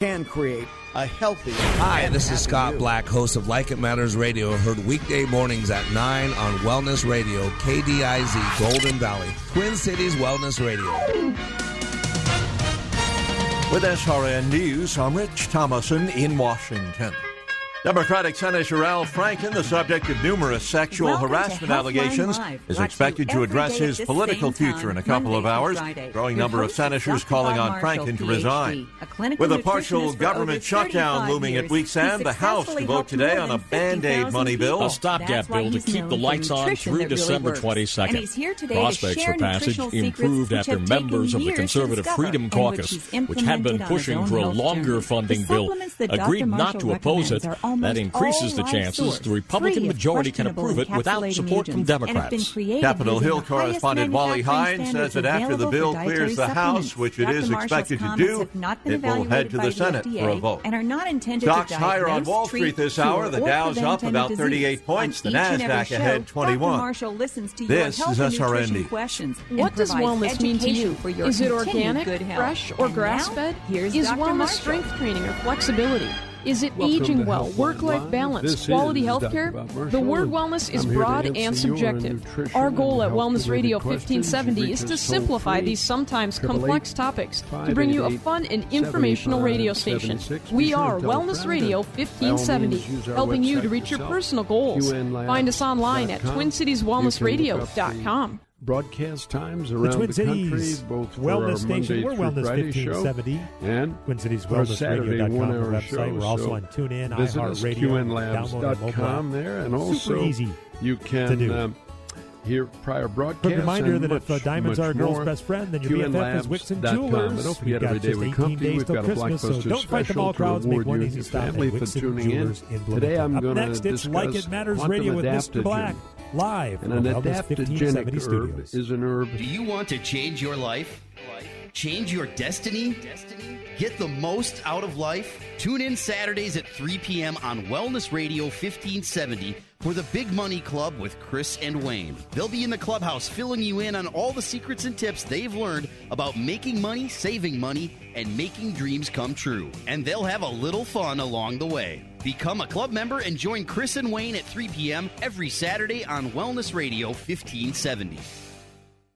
Can create a healthy. Hi, this is Scott Black, host of Like It Matters Radio, heard weekday mornings at 9 on Wellness Radio, KDIZ, Golden Valley, Twin Cities Wellness Radio. With SRN News, I'm Rich Thomason in Washington. Democratic Senator Al Franken, the subject of numerous sexual Welcome harassment allegations, Live. is expected to to address his political same future in a time, couple of hours. Friday. Growing Your number of senators calling on Marshall, Franken to resign. a With a partial government shutdown 35 looming at years. week's end, the House to vote today on a band aid money bill. A stopgap bill to keep the lights on through that really December works. 22nd. And he's here today to Prospects for passage improved after members of the Conservative Freedom Caucus, which had been implemented on his pushing for a longer funding bill, agreed not to oppose it. Recommends are almost That increases all the chances the Republican majority can approve it without support from agents, and have been Democrats. Capitol Hill correspondent Wally manufacturing Hindes says that after the bill clears the House, which it Dr. is Marshall's expected to do, have not been it will head to by the Senate FDA for a vote. and are not intended Stocks to higher on Wall Street this hour. The or Dow's up any about disease. 38 points. On The each and every Nasdaq show, ahead 21. Dr. Marshall listens to This your health is nutrition SRND. questions. What does wellness mean to you? For your Is it organic, fresh, or grass-fed? Is Dr. wellness Marshall. strength training or flexibility? Is it Welcome aging well, work life balance, This quality health care? The word wellness is I'm broad and subjective. Our goal at Wellness Radio 1570 is to simplify these sometimes complex topics to bring you a fun and informational radio station. We Be sure to are Wellness Radio and by all 1570, means use our helping you to reach your personal goals. Find us online at You can look up TwinCitiesWellnessRadio.com. the Broadcast times The around Twin the country, Cities both for Wellness our Station. We're Wellness Friday show 1570. and Twin Cities our Wellness Radio.com one-hour website. show. We're also so on TuneIn, iHeartRadio, download our mobile QNLabs.com app. there, and Super also easy you to can do. um, hear prior broadcasts. Quick reminder that if uh, diamonds are a girl's best friend, then your BFF is Wixon. Jewelers. And don't forget, We've got every day just we 18 come to you. days We've got a Christmas, so don't fight them special all crowds. Make one easy stop at Wixon tuning in. Jewelers in Today Bloomington. I'm Up gonna next, it's Like It discuss Matters Radio with Mr. Black, live And an Wellness 1570 adaptogenic Studios. herb is an herb Do you want to change your life? Change your destiny? Get the most out of life? Tune in Saturdays at 3 p.m. on Wellness Radio 1570 for the Big Money Club with Chris and Wayne. They'll be in the clubhouse filling you in on all the secrets and tips they've learned about making money, saving money, and making dreams come true. And they'll have a little fun along the way. Become a club member and join Chris and Wayne at 3 p.m. every Saturday on Wellness Radio 1570.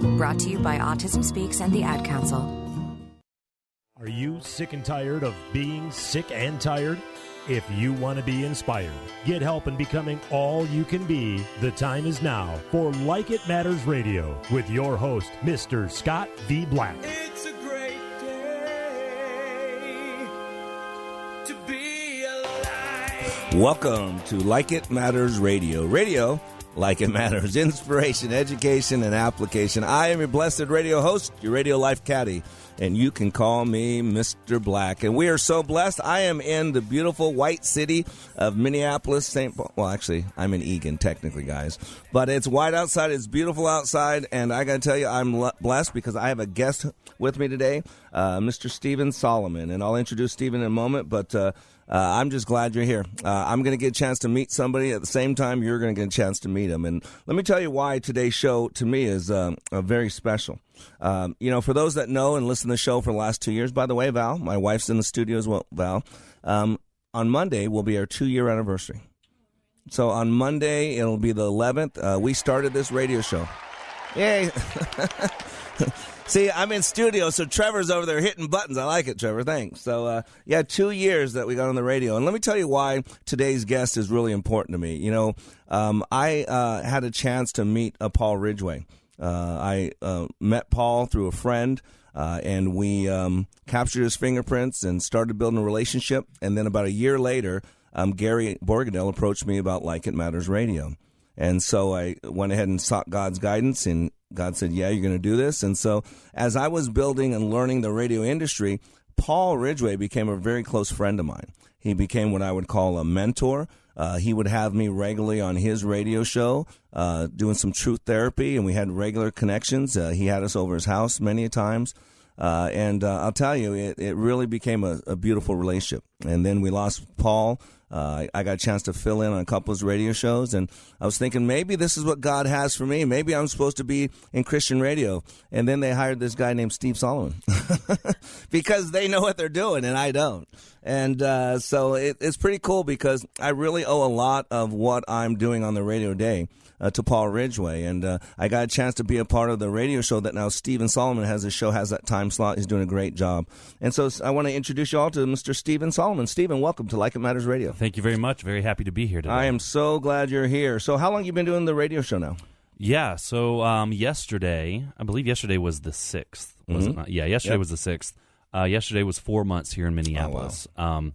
Brought to you by Autism Speaks and the Ad Council. Are you sick and tired of being sick and tired? If you want to be inspired, get help in becoming all you can be, the time is now for Like It Matters Radio with your host, Mr. Scott V. Black. It's a great day to be alive. Welcome to Like It Matters Radio. Radio, like it matters, inspiration, education, and application. I am your blessed radio host, your radio life caddy, and you can call me Mr. Black. And we are so blessed. I am in the beautiful white city of Minneapolis, St. Paul. Well, actually, I'm in Eagan, technically, guys. But it's white outside, it's beautiful outside, and I got to tell you, I'm le- blessed because I have a guest with me today, uh, Mr. Stephen Solomon. And I'll introduce Stephen in a moment, but. Uh, uh, I'm just glad you're here. Uh, I'm going to get a chance to meet somebody at the same time you're going to get a chance to meet him. And let me tell you why today's show to me is um, uh, very special. Um, you know, for those that know and listen to the show for the last two years, by the way, Val, my wife's in the studio as well, Val. Um, on Monday will be our two year anniversary. So on Monday, it'll be the 11th. Uh, we started this radio show. Yay. See, I'm in studio, so Trevor's over there hitting buttons. I like it, Trevor. Thanks. So, uh, yeah, two years that we got on the radio. And let me tell you why today's guest is really important to me. You know, um, I uh, had a chance to meet uh, Paul Ridgway. Uh, I uh, met Paul through a friend. Uh, and we um, captured his fingerprints and started building a relationship. And then about a year later, um, Gary Borgadell approached me about Like It Matters Radio. And so I went ahead and sought God's guidance, and God said, Yeah, you're going to do this. And so as I was building and learning the radio industry, Paul Ridgway became a very close friend of mine. He became what I would call a mentor. Uh, he would have me regularly on his radio show, uh, doing some truth therapy, and we had regular connections. Uh, he had us over his house many times. Uh, and uh, I'll tell you, it, it really became a, a beautiful relationship. And then we lost Paul. Uh, I got a chance to fill in on a couple of radio shows, and I was thinking maybe this is what God has for me. Maybe I'm supposed to be in Christian radio. And then they hired this guy named Steve Solomon because they know what they're doing, and I don't. And uh, so it, it's pretty cool because I really owe a lot of what I'm doing on the radio day uh, to Paul Ridgway, and uh, I got a chance to be a part of the radio show that now Stephen Solomon has. His show has that time slot. He's doing a great job, and so I want to introduce you all to Mr. Stephen Solomon. Stephen, welcome to Like It Matters Radio. Thank you very much. Very happy to be here today. I am so glad you're here. So, how long you been doing the radio show now? Yeah. So um, yesterday, I believe yesterday was the 6th was Mhm. it not? Yeah, yesterday Yep. was the sixth. Uh, yesterday was four months here in Minneapolis. um,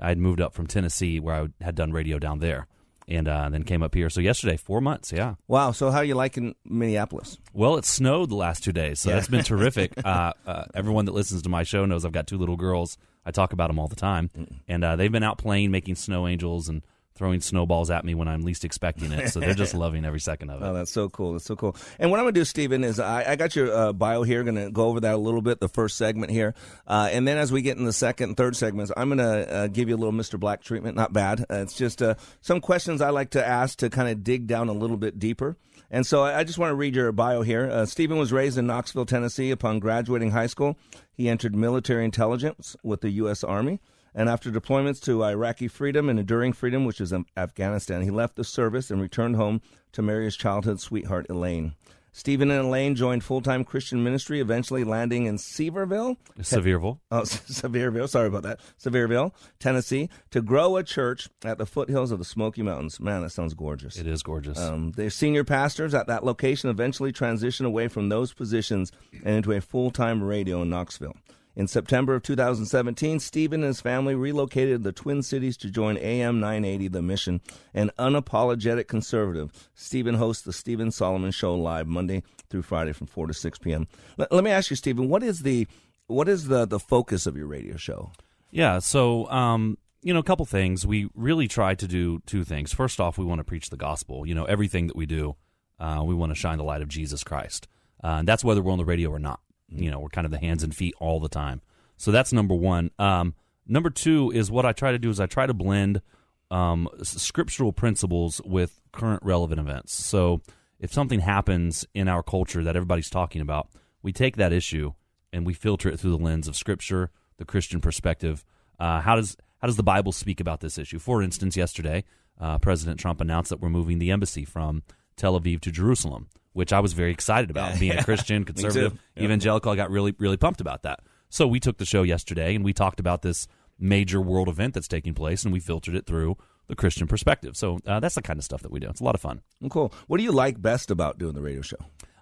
I'd moved up from Tennessee where I had done radio down there, and uh, then came up here. So yesterday, four months. Yeah. Wow. So, how are you liking Minneapolis? Well, it snowed the last two days, so Yeah. that's been terrific. uh, uh, everyone that listens to my show knows I've got two little girls. I talk about them all the time, and uh, they've been out playing, making snow angels, and throwing snowballs at me when I'm least expecting it. So they're just loving every second of it. Oh, that's so cool. That's so cool. And what I'm going to do, Stephen, is I, I got your uh, bio here. Going to go over that a little bit, the first segment here. Uh, and then as we get in the second and third segments, I'm going to uh, give you a little Mr. Black treatment. Not bad. Uh, it's just uh, some questions I like to ask to kind of dig down a little bit deeper. And so I I just want to read your bio here. Uh, Stephen was raised in Knoxville, Tennessee. Upon graduating high school, he entered military intelligence with the U.S. Army. And after deployments to Iraqi freedom and enduring freedom, which is in Afghanistan, he left the service and returned home to marry his childhood sweetheart, Elaine. Stephen and Elaine joined full time Christian ministry, eventually landing in Sevierville. Sevierville. Oh, Sevierville. Sorry about that. Sevierville, Tennessee, to grow a church at the foothills of the Smoky Mountains. Man, that sounds gorgeous. It is gorgeous. Um, their senior pastors at that location eventually transitioned away from those positions and into a full time radio in Knoxville. In September of 2017, Stephen and his family relocated to the Twin Cities to join AM 980 The Mission, an unapologetic conservative. Stephen hosts the Stephen Solomon Show live Monday through Friday from 4 to 6 p.m. Let, let me ask you, Stephen, what is the what is the, the focus of your radio show? Yeah, so um, you know, a couple things. We really try to do two things. First off, we want to preach the gospel. You know, everything that we do, uh, we want to shine the light of Jesus Christ, uh, and that's whether we're on the radio or not. You know, we're kind of the hands and feet all the time. So that's number one. Um, number two is what I try to do is I try to blend um, scriptural principles with current relevant events. So if something happens in our culture that everybody's talking about, we take that issue and we filter it through the lens of Scripture, the Christian perspective. Uh, how does how does the Bible speak about this issue? For instance, yesterday, uh, President Trump announced that we're moving the embassy from Tel Aviv to Jerusalem, which I was very excited about. Being a Christian, conservative, evangelical, I got really really pumped about that. So we took the show yesterday and we talked about this major world event that's taking place, and we filtered it through the Christian perspective. So uh, that's the kind of stuff that we do. It's a lot of fun. Cool. What do you like best about doing the radio show?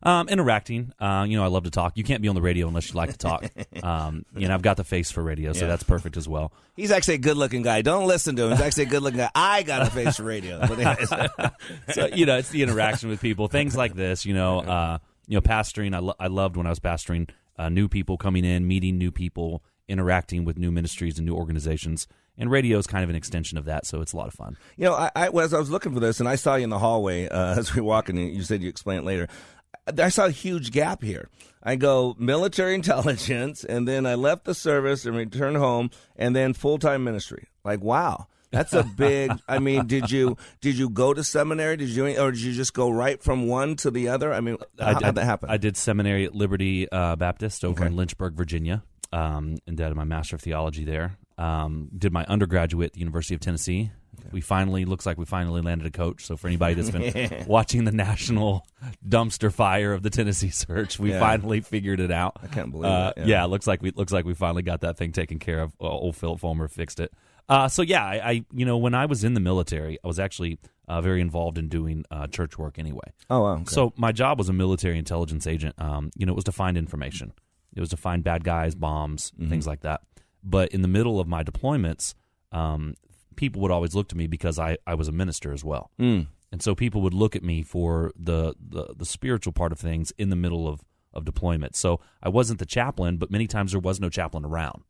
Um, interacting. Uh, you know, I love to talk. You can't be on the radio unless you like to talk. um, you know, I've got the face for radio, so Yeah. that's perfect as well. He's actually a good looking guy. Don't listen to him. He's actually a good looking guy. I got a face for radio. So you know, it's the interaction with people, things like this. You know, uh, you know, pastoring. I, lo- I loved when I was pastoring uh, new people coming in, meeting new people, interacting with new ministries and new organizations. And radio is kind of an extension of that, so it's a lot of fun. You know, I, I as I was looking for this, and I saw you in the hallway uh, as we were walking. And you said you explain it later. I saw a huge gap here. I go military intelligence, and then I left the service and returned home, and then full time ministry. Like, wow, that's a big. I mean, did you did you go to seminary? Did you or did you just go right from one to the other? I mean, how I, how'd that happen? I did seminary at Liberty uh, Baptist over in Lynchburg, Virginia, um, and did my master of theology there. Um, did my undergraduate at the University of Tennessee. We finally looks like we finally landed a coach. So for anybody that's been watching the national dumpster fire of the Tennessee search, we Yeah. finally figured it out. I can't believe uh, it, Yeah. yeah. it looks like we looks like we finally got that thing taken care of. Uh, old Phillip Fulmer fixed it. Uh, so yeah, I, I you know when I was in the military, I was actually uh, very involved in doing uh, church work anyway. Oh, wow, okay. So my job was a military intelligence agent. Um, you know, it was to find information. It was to find bad guys, bombs, Mhm. things like that. But in the middle of my deployments, um, people would always look to me because I, I was a minister as well. Mm. And so people would look at me for the, the, the spiritual part of things in the middle of, of deployment. So I wasn't the chaplain, but many times there was no chaplain around.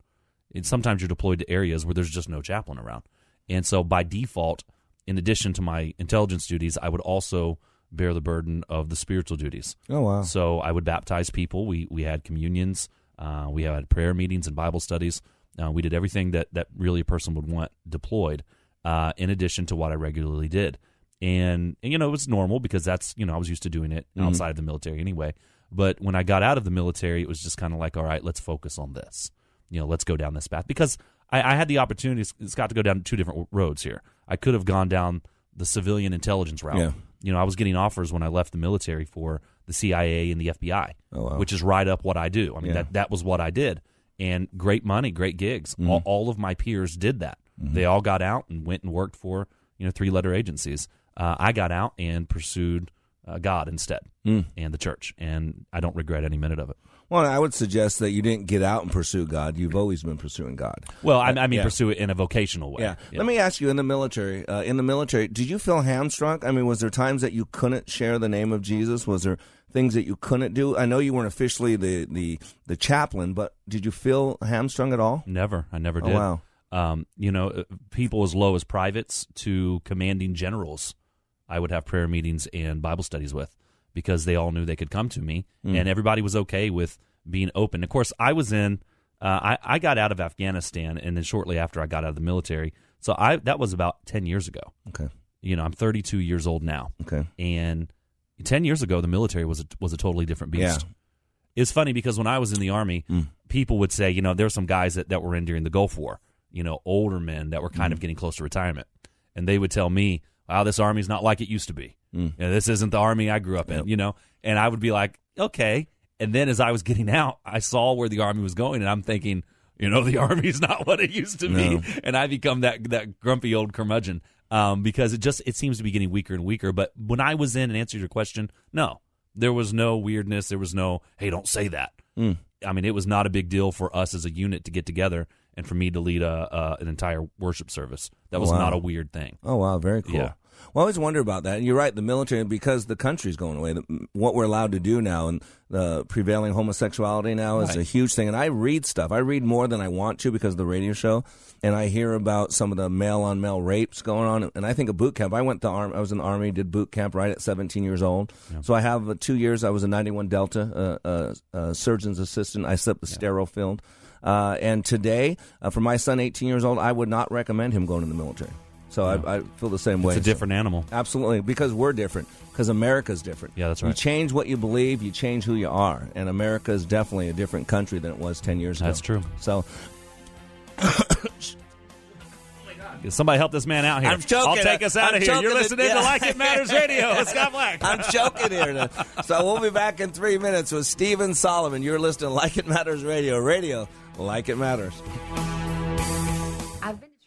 And sometimes you're deployed to areas where there's just no chaplain around. And so by default, in addition to my intelligence duties, I would also bear the burden of the spiritual duties. Oh, wow. So I would baptize people. We we had communions. Uh, we had prayer meetings and Bible studies. Uh, we did everything that that really a person would want deployed. Uh, in addition to what I regularly did, and, and you know it was normal because that's you know I was used to doing it Mhm. outside of the military anyway. But when I got out of the military, it was just kind of like, all right, let's focus on this. You know, let's go down this path because I, I had the opportunity, Scott, to go down two different roads here. I could have gone down the civilian intelligence route. Yeah. You know, I was getting offers when I left the military for the CIA and the FBI, Oh, wow. which is right up what I do. I mean, Yeah. that that was what I did, and great money, great gigs. All, Mhm. all of my peers did that. Mhm. They all got out and went and worked for you know three letter agencies. Uh, I got out and pursued uh, God instead Mm. and the church, and I don't regret any minute of it. Well, I would suggest that you didn't get out and pursue God. You've always been pursuing God. Well, I, I mean, Yeah. pursue it in a vocational way. Yeah. Let me ask you: in the military, uh, in the military, did you feel hamstrung? I mean, was there times that you couldn't share the name of Jesus? Was there things that you couldn't do? I know you weren't officially the the, the chaplain, but did you feel hamstrung at all? Never. I never Oh, did. wow. Um, you know, uh, people as low as privates to commanding generals, I would have prayer meetings and Bible studies with because they all knew they could come to me, Mm. and everybody was okay with being open. Of course, I was in. Uh, I, I got out of Afghanistan, and then shortly after I got out of the military. So I that was about ten years ago. Okay. You know, I'm 32 years old now. Okay. And 10 years ago, the military was a, was a totally different beast. Yeah. Mm. It's funny because when I was in the army, people would say, you know, there were some guys that, that were in during the Gulf War, you know, older men that were kind Mm. of getting close to retirement. And they would tell me, wow, this army's not like it used to be. Mm. You know, this isn't the army I grew up in, you know? And I would be like, okay. And then as I was getting out, I saw where the army was going, and I'm thinking, you know, the army's not what it used to No. be. And I become that, that grumpy old curmudgeon um, because it just it seems to be getting weaker and weaker. But when I was in and answered your question, no, there was no weirdness. There was no, hey, don't say that. Mm. I mean, it was not a big deal for us as a unit to get together and for me to lead a, uh, an entire worship service. That was Wow. not a weird thing. Oh wow, very cool. Yeah. Well, I always wonder about that. And you're right, the military, because the country's going away, the, what we're allowed to do now and the prevailing homosexuality now is Right. a huge thing. And I read stuff. I read more than I want to because of the radio show. And I hear about some of the male on male rapes going on. And I think of boot camp. I went to arm. I was in the army, did boot camp right at 17 years old. So I have uh, two years. I was a 91 Delta uh, uh, uh, surgeon's assistant. I slept the sterile field. Uh, and today, uh, for my son, 18 years old, I would not recommend him going in the military. So I, I feel the same way. It's a different animal. Absolutely, because we're different. Because America's different. Yeah, that's right. You change what you believe, you change who you are, and America is definitely a different country than it was ten years ago. That's true. So Somebody help this man out here. I'm joking. I'll take us out I'm of here. You're joking. listening Yeah. to Like It Matters Radio with Scott Black. I'm joking here. So we'll be back in three minutes with Stephen Solomon. You're listening to Like It Matters Radio. Radio, like it matters.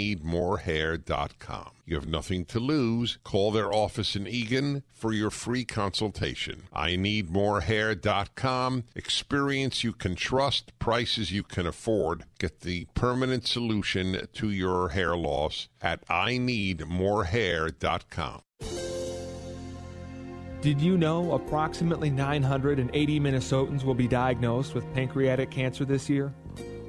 INeedMoreHair.com. You have nothing to lose. Call their office in Eagan for your free consultation. INeedMoreHair.com. Experience you can trust, prices you can afford. Get the permanent solution to your hair loss at INeedMoreHair.com. Did you know approximately 980 Minnesotans will be diagnosed with pancreatic cancer this year?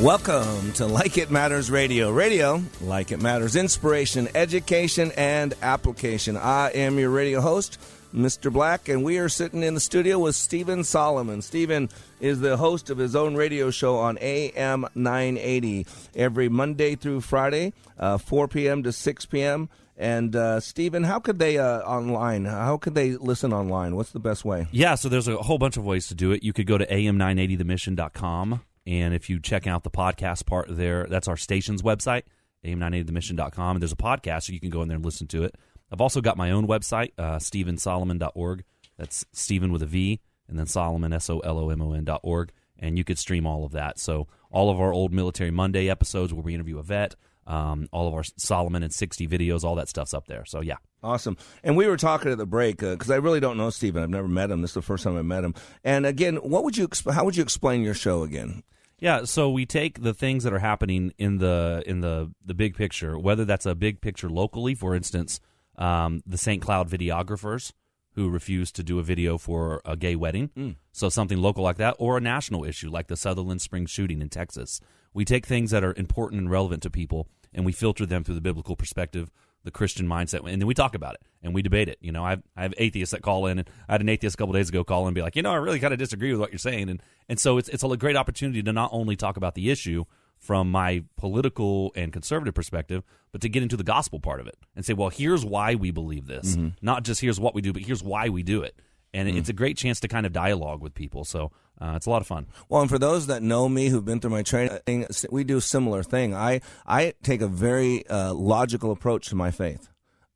Welcome to Like It Matters Radio. Radio, like it matters, inspiration, education, and application. I am your radio host, Mr. Black, and we are sitting in the studio with Stephen Solomon. Stephen is the host of his own radio show on AM 980 every Monday through Friday, uh, 4 p.m. to 6 p.m. And uh, Stephen, how could they uh, online? How could they listen online? What's the best way? Yeah, so there's a whole bunch of ways to do it. You could go to am980themission.com, and if you check out the podcast part there, that's our station's website, am980themission.com, and there's a podcast, so you can go in there and listen to it. I've also got my own website, uh, stephensolomon.org. That's Stephen with a V, and then Solomon, S O L O M O N dot org, and you could stream all of that. So all of our old Military Monday episodes where we interview a vet, um, all of our Solomon and 60 videos, all that stuff's up there. So yeah. Awesome. And we were talking at the break because I really don't know Stephen. I've never met him. This is the first time I met him. And again, what would you exp- how would you explain your show again? Yeah, so we take the things that are happening in the in the the big picture, whether that's a big picture locally, for instance, um, the St. Cloud videographers who refused to do a video for a gay wedding, Mm. so something local like that, or a national issue like the Sutherland Springs shooting in Texas. We take things that are important and relevant to people, and we filter them through the biblical perspective, the Christian mindset, and then we talk about it and we debate it. You know, I have, I have atheists that call in, and I had an atheist a couple days ago call in and be like, you know, I really kind of disagree with what you're saying, and and so it's it's a great opportunity to not only talk about the issue from my political and conservative perspective, but to get into the gospel part of it and say, well, here's why we believe this, Mhm. not just here's what we do, but here's why we do it, and Mm. it's a great chance to kind of dialogue with people. So uh, it's a lot of fun. Well, and for those that know me who've been through my training, we do a similar thing. I I take a very uh, logical approach to my faith.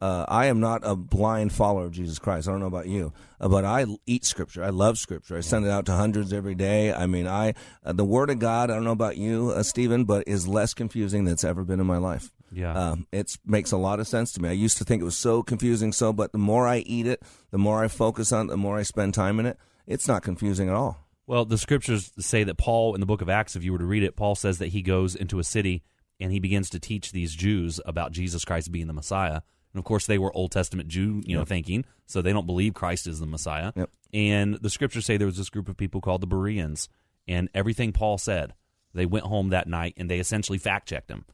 Uh, I am not a blind follower of Jesus Christ. I don't know about you, uh, but I eat Scripture. I love Scripture. I send it out to hundreds every day. I mean, I uh, the Word of God. I don't know about you, uh, Stephen, but is less confusing than it's ever been in my life. Yeah. um, it makes a lot of sense to me. I used to think it was so confusing, so but the more I eat it, the more I focus on it, the more I spend time in it. It's not confusing at all. Well, the scriptures say that Paul, in the book of Acts, if you were to read it, Paul says that he goes into a city and he begins to teach these Jews about Jesus Christ being the Messiah. And of course, they were Old Testament Jew, you know, Yep. thinking, so they don't believe Christ is the Messiah. Yep. And the scriptures say there was this group of people called the Bereans, and everything Paul said, they went home that night and they essentially fact checked him.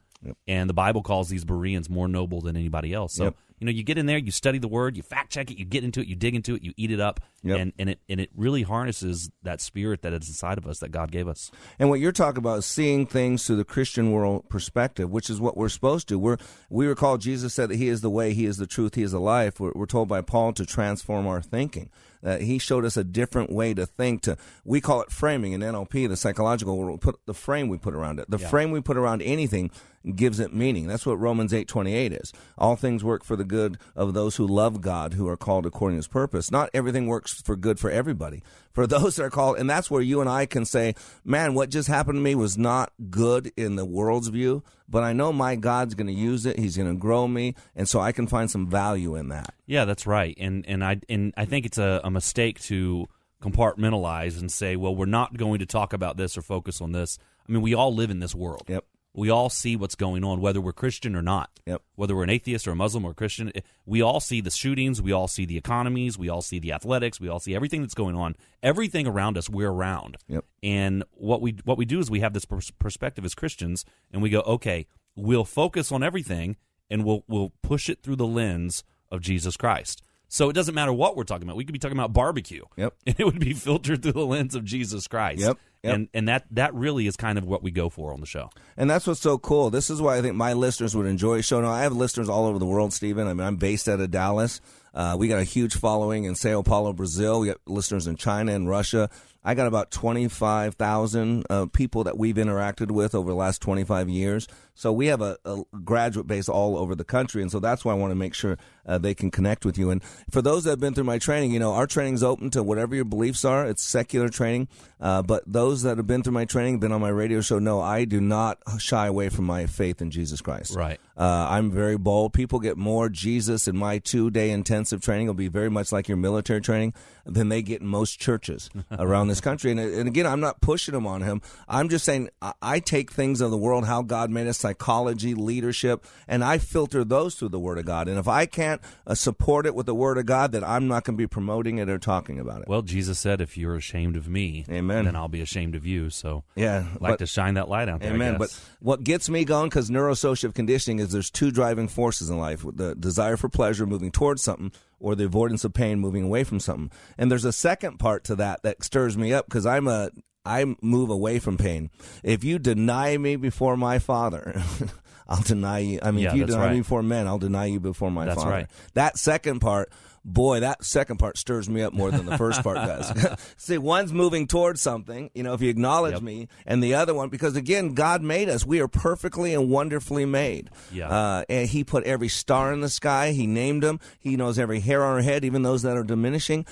And the Bible calls these Bereans more noble than anybody else. So Yep. you know, you get in there, you study the word, you fact check it, you get into it, you dig into it, you eat it up, Yep. and and it and it really harnesses that spirit that is inside of us that God gave us. And what you're talking about is seeing things through the Christian world perspective, which is what we're supposed to. We're we recall Jesus said that He is the way, He is the truth, He is the life. We're, we're told by Paul to transform our thinking. That he showed us a different way to think. To we call it framing in NLP, the psychological world. Put the frame we put around it. The Yeah. frame we put around anything gives it meaning. That's what Romans eight twenty eight is. All things work for the good of those who love God, who are called according to His purpose. Not everything works for good for everybody. For those that are called, and that's where you and I can say, "Man, what just happened to me was not good in the world's view." But I know my God's going to use it. He's going to grow me, and so I can find some value in that. Yeah, that's right. And and I and I think it's a, a mistake to compartmentalize and say, well, we're not going to talk about this or focus on this. I mean, we all live in this world. Yep. We all see what's going on, whether we're Christian or not. Yep. Whether we're an atheist or a Muslim or a Christian, eh, we all see the shootings, we all see the economies, we all see the athletics, we all see everything that's going on. Everything around us, we're around. Yep. And what we what we do is we have this pers- perspective as Christians, and we go, okay, we'll focus on everything, and we'll we'll push it through the lens of Jesus Christ. So it doesn't matter what we're talking about. We could be talking about barbecue, Yep. and it would be filtered through the lens of Jesus Christ. Yep. Yep. And and that that really is kind of what we go for on the show. And that's what's so cool. This is why I think my listeners would enjoy a show. Now, I have listeners all over the world, Stephen. I mean, I'm based out of Dallas. Uh, we got a huge following in Sao Paulo, Brazil. We got listeners in China and Russia. I got about 25,000 uh, people that we've interacted with over the last 25 years. So we have a, a graduate base all over the country. And so that's why I want to make sure uh, they can connect with you. And for those that have been through my training, you know, our training's open to whatever your beliefs are. It's secular training. Uh, but those that have been through my training, been on my radio show, know I do not shy away from my faith in Jesus Christ. Right. Uh, I'm very bold. People get more Jesus in my two day intensive training. It'll be very much like your military training than they get in most churches around this country. And, and again, I'm not pushing them on him. I'm just saying I, I take things of the world, how God made us, psychology, leadership, and I filter those through the Word of God. And if I can't uh, support it with the Word of God, then I'm not going to be promoting it or talking about it. Well, Jesus said, "If you're ashamed of me, Amen. then I'll be ashamed of you." So, Yeah, I'd like but- to shine that light out there. Amen. But what gets me going, because neuro-associative conditioning is there's two driving forces in life: the desire for pleasure, moving towards something, or the avoidance of pain, moving away from something. And there's a second part to that that stirs me up because I'm a I move away from pain. If you deny me before my Father. I'll deny you. I mean, Yeah, if you deny right. me before men, I'll deny you before my That's Father. right. That second part, boy, that second part stirs me up more than the first part does. See, one's moving towards something, you know, if you acknowledge me, and the other one, because again, God made us. We are perfectly and wonderfully made. Yeah. Uh, and He put every star in the sky. He named them. He knows every hair on our head, even those that are diminishing.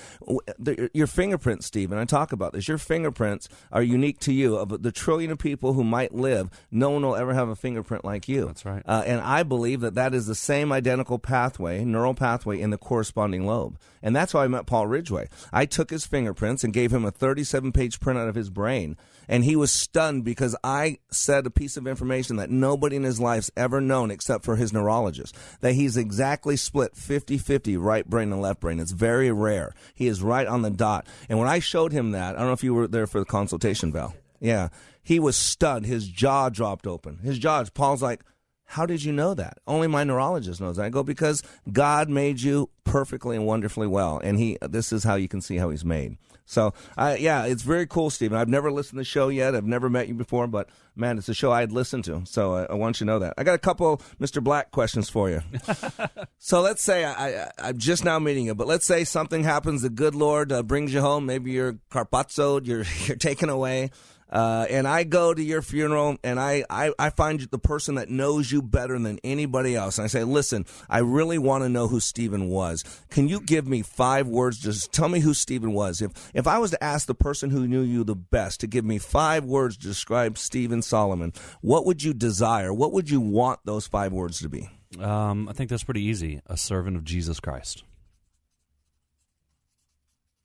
The- Your fingerprints, Stephen, I talk about this. Your fingerprints are unique to you. Of the trillion of people who might live, no one will ever have a fingerprint like you. That's right. Uh, and I believe that that is the same identical pathway, neural pathway, in the corresponding lobe. And that's how I met Paul Ridgway. I took his fingerprints and gave him a 37 page printout of his brain. And he was stunned because I said a piece of information that nobody in his life's ever known except for his neurologist. That he's exactly split 50 50 right brain and left brain. It's very rare. He is right on the dot. And when I showed him that, I don't know if you were there for the consultation, Val. Yeah. He was stunned. His jaw dropped open. His jaw, Paul's like, how did you know that? Only my neurologist knows that. I go because God made you perfectly and wonderfully well, and he. This is how you can see how He's made. So, uh, yeah, it's very cool, Stephen. I've never listened to the show yet. I've never met you before, but man, it's a show I'd listen to. So I, I want you to know that. I got a couple Mr. Black questions for you. so let's say I, I, I'm just now meeting you, but let's say something happens. The good Lord uh, brings you home. Maybe you're carpazzoed. You're you're taken away. Uh, and I go to your funeral and I, I, I find the person that knows you better than anybody else. And I say, listen, I really want to know who Stephen was. Can you give me five words? Just tell me who Stephen was. If, if I was to ask the person who knew you the best to give me five words to describe Stephen Solomon, what would you desire? What would you want those five words to be? Um, I think that's pretty easy. A servant of Jesus Christ.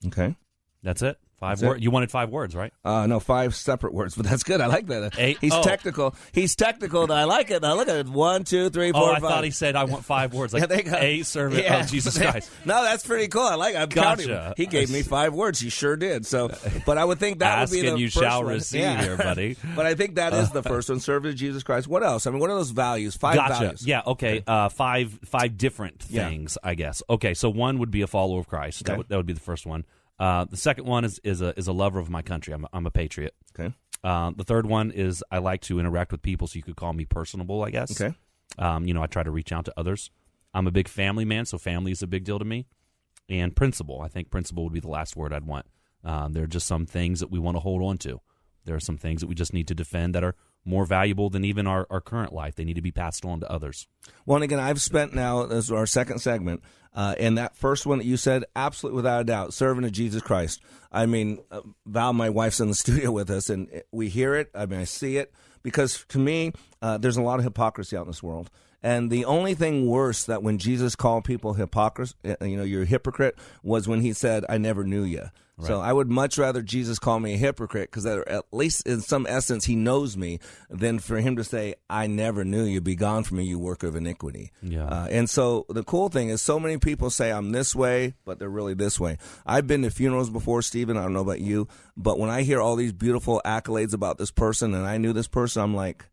Okay. That's it. Five That's words. You wanted five words, right? Uh, no, five separate words, but that's good. I like that. Eight- He's oh. technical. He's technical. And I like it. Now look at it. One, two, three, Oh, four, I five. thought he said I want five words, like Yeah, they got- a servant Yeah. of Jesus Christ. no, that's pretty cool. I like. it. I'm counting. Gotcha. He gave me five words. He sure did. So, but I would think that would be the you first shall one. receive Yeah. here, buddy. but I think that is the first one. Serve to Jesus Christ. What else? I mean, what are those values? Five gotcha. values. Yeah. Okay. Uh, five five different Yeah. things, I guess. Okay. So one would be a follower of Christ. That, would, that would be the first one. Uh, the second one is is a is a lover of my country. I'm a, I'm a patriot. Okay. Uh, the third one is I like to interact with people, so you could call me personable. I guess. Okay. Um, you know, I try to reach out to others. I'm a big family man, so family is a big deal to me. And principle, I think principle would be the last word I'd want. Um, there are just some things that we want to hold on to. There are some things that we just need to defend that are more valuable than even our, our current life. They need to be passed on to others. Well, and again, I've spent now, this is our second segment, uh, and that first one that you said, absolutely without a doubt, serving to Jesus Christ. I mean, uh, Val, my wife's in the studio with us, and we hear it. I mean, I see it. Because to me, uh, there's a lot of hypocrisy out in this world. And the only thing worse that when Jesus called people hypocrisy, uh, you know, you're a hypocrite, was when he said, I never knew you. So I would much rather Jesus call me a hypocrite because at least in some essence he knows me than for him to say, I never knew you. Be gone from me, you worker of iniquity. Yeah. Uh, and so the cool thing is so many people say I'm this way, but they're really this way. I've been to funerals before, Stephen. I don't know about you, but when I hear all these beautiful accolades about this person and I knew this person, I'm like,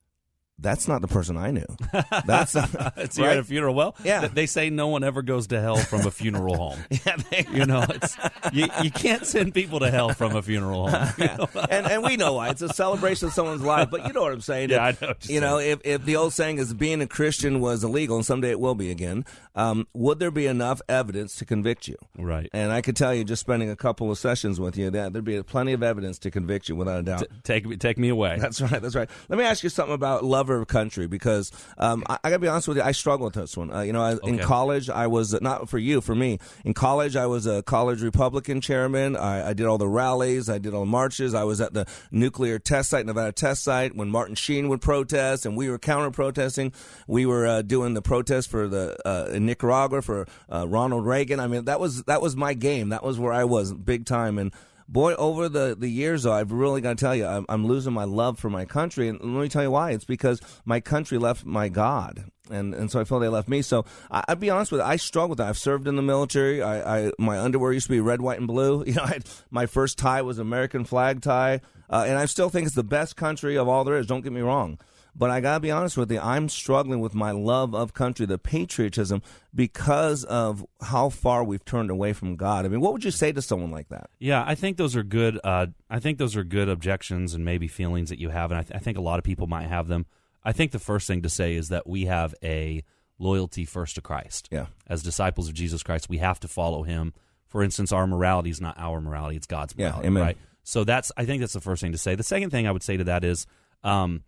that's not the person I knew. That's so you're at a funeral. Well, Yeah. th- they say no one ever goes to hell from a funeral home. Yeah, you know, it's, you, you can't send people to hell from a funeral home. you know? and and we know why it's a celebration of someone's life. But you know what I'm saying? Yeah, If- I know you know, if if the old saying is being a Christian was illegal, and someday it will be again, um, would there be enough evidence to convict you? Right. And I could tell you, just spending a couple of sessions with you, that there'd be plenty of evidence to convict you without a doubt. Take me, take me away. That's right. That's right. Let me ask you something about lover of country because um, I, I got to be honest with you. I struggle with this one. Uh, you know, I, in college, I was not for you, for me. In college, I was a college Republican chairman. I, I did all the rallies. I did all the marches. I was at the nuclear test site, Nevada test site, when Martin Sheen would protest, and we were counter protesting. We were uh, doing the protest for the uh, Nicaragua for uh, Ronald Reagan. I mean, that was that was my game. That was where I was big time and boy, over the, the years, though, I've really got to tell you, I'm, I'm losing my love for my country. And let me tell you why. It's because my country left my God. And, and so I feel they left me. So I, I'll be honest with you, I struggle with that. I've served in the military. I, I my underwear used to be red, white, and blue. You know, I my first tie was American flag tie, uh, and I still think it's the best country of all there is. Don't get me wrong. But I gotta be honest with you, I'm struggling with my love of country, the patriotism, because of how far we've turned away from God. I mean, what would you say to someone like that? Yeah, I think those are good. Uh, I think those are good objections and maybe feelings that you have, and I, th- I think a lot of people might have them. I think the first thing to say is that we have a loyalty first to Christ. Yeah. As disciples of Jesus Christ, we have to follow Him. For instance, our morality is not our morality; it's God's Yeah, morality. amen. Right. So that's. I think that's the first thing to say. The second thing I would say to that is, um,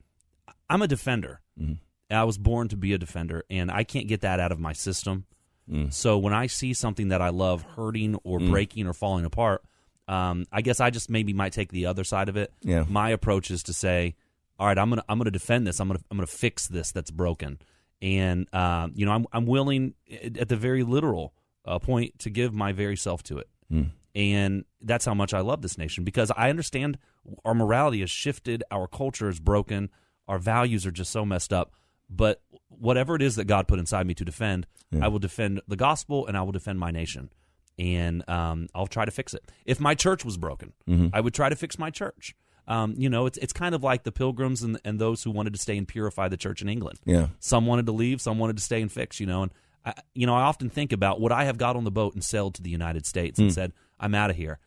I'm a defender. Mm-hmm. I was born to be a defender, and I can't get that out of my system. So when I see something that I love hurting or Mm. breaking or falling apart, um, I guess I just maybe might take the other side of it. Yeah. My approach is to say, all right, I'm gonna I'm gonna defend this. I'm gonna I'm gonna fix this that's broken, and um, you know I'm I'm willing at the very literal a point to give my very self to it. Hmm. And that's how much I love this nation because I understand our morality has shifted, our culture is broken, our values are just so messed up. But whatever it is that God put inside me to defend, Yeah. I will defend the gospel and I will defend my nation. And um, I'll try to fix it. If my church was broken, Mhm. I would try to fix my church. Um, you know, it's it's kind of like the pilgrims and, and those who wanted to stay and purify the church in England. Yeah. Some wanted to leave, some wanted to stay and fix. You know, and I, you know, I often think about would I have got on the boat and sailed to the United States and Hmm. said, "I'm out of here."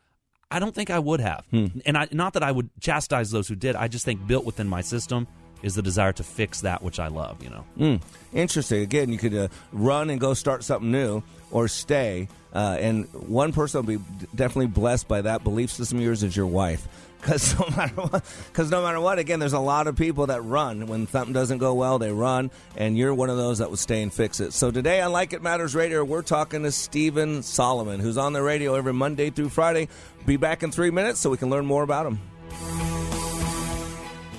I don't think I would have, Hmm. and I, not that I would chastise those who did. I just think built within my system is the desire to fix that which I love. You know. Mm, interesting. Again, you could uh, run and go start something new, or stay. Uh, and one person will be definitely blessed by that belief system of yours is your wife. Because no matter what, because no matter what, again, there's a lot of people that run when something doesn't go well. They run, and you're one of those that would stay and fix it. So today on Like It Matters Radio, we're talking to Stephen Solomon, who's on the radio every Monday through Friday. Be back in three minutes so we can learn more about him.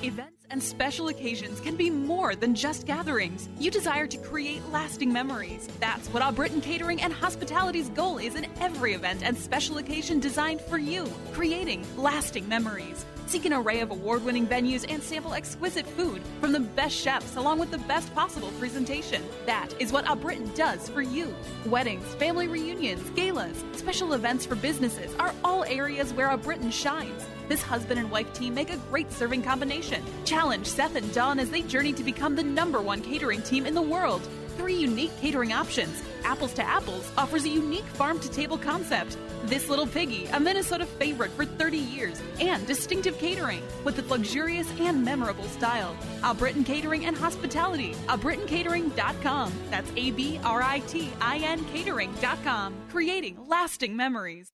Events and special occasions can be more than just gatherings. You desire to create lasting memories. That's what our Britain Catering and Hospitality's goal is in every event and special occasion designed for you, creating lasting memories. Seek an array of award winning venues and sample exquisite food from the best chefs along with the best possible presentation. That is what A Britain does for you. Weddings, family reunions, galas, special events for businesses are all areas where A Britain shines. This husband and wife team make a great serving combination. Challenge Seth and Dawn as they journey to become the number one catering team in the world. Three unique catering options. Apples to Apples offers a unique farm to table concept. This Little Piggy, a Minnesota favorite for 30 years, and distinctive catering with its luxurious and memorable style. Our Britain Catering and Hospitality, abritancatering.com. That's A B R I T I N catering.com. Creating lasting memories.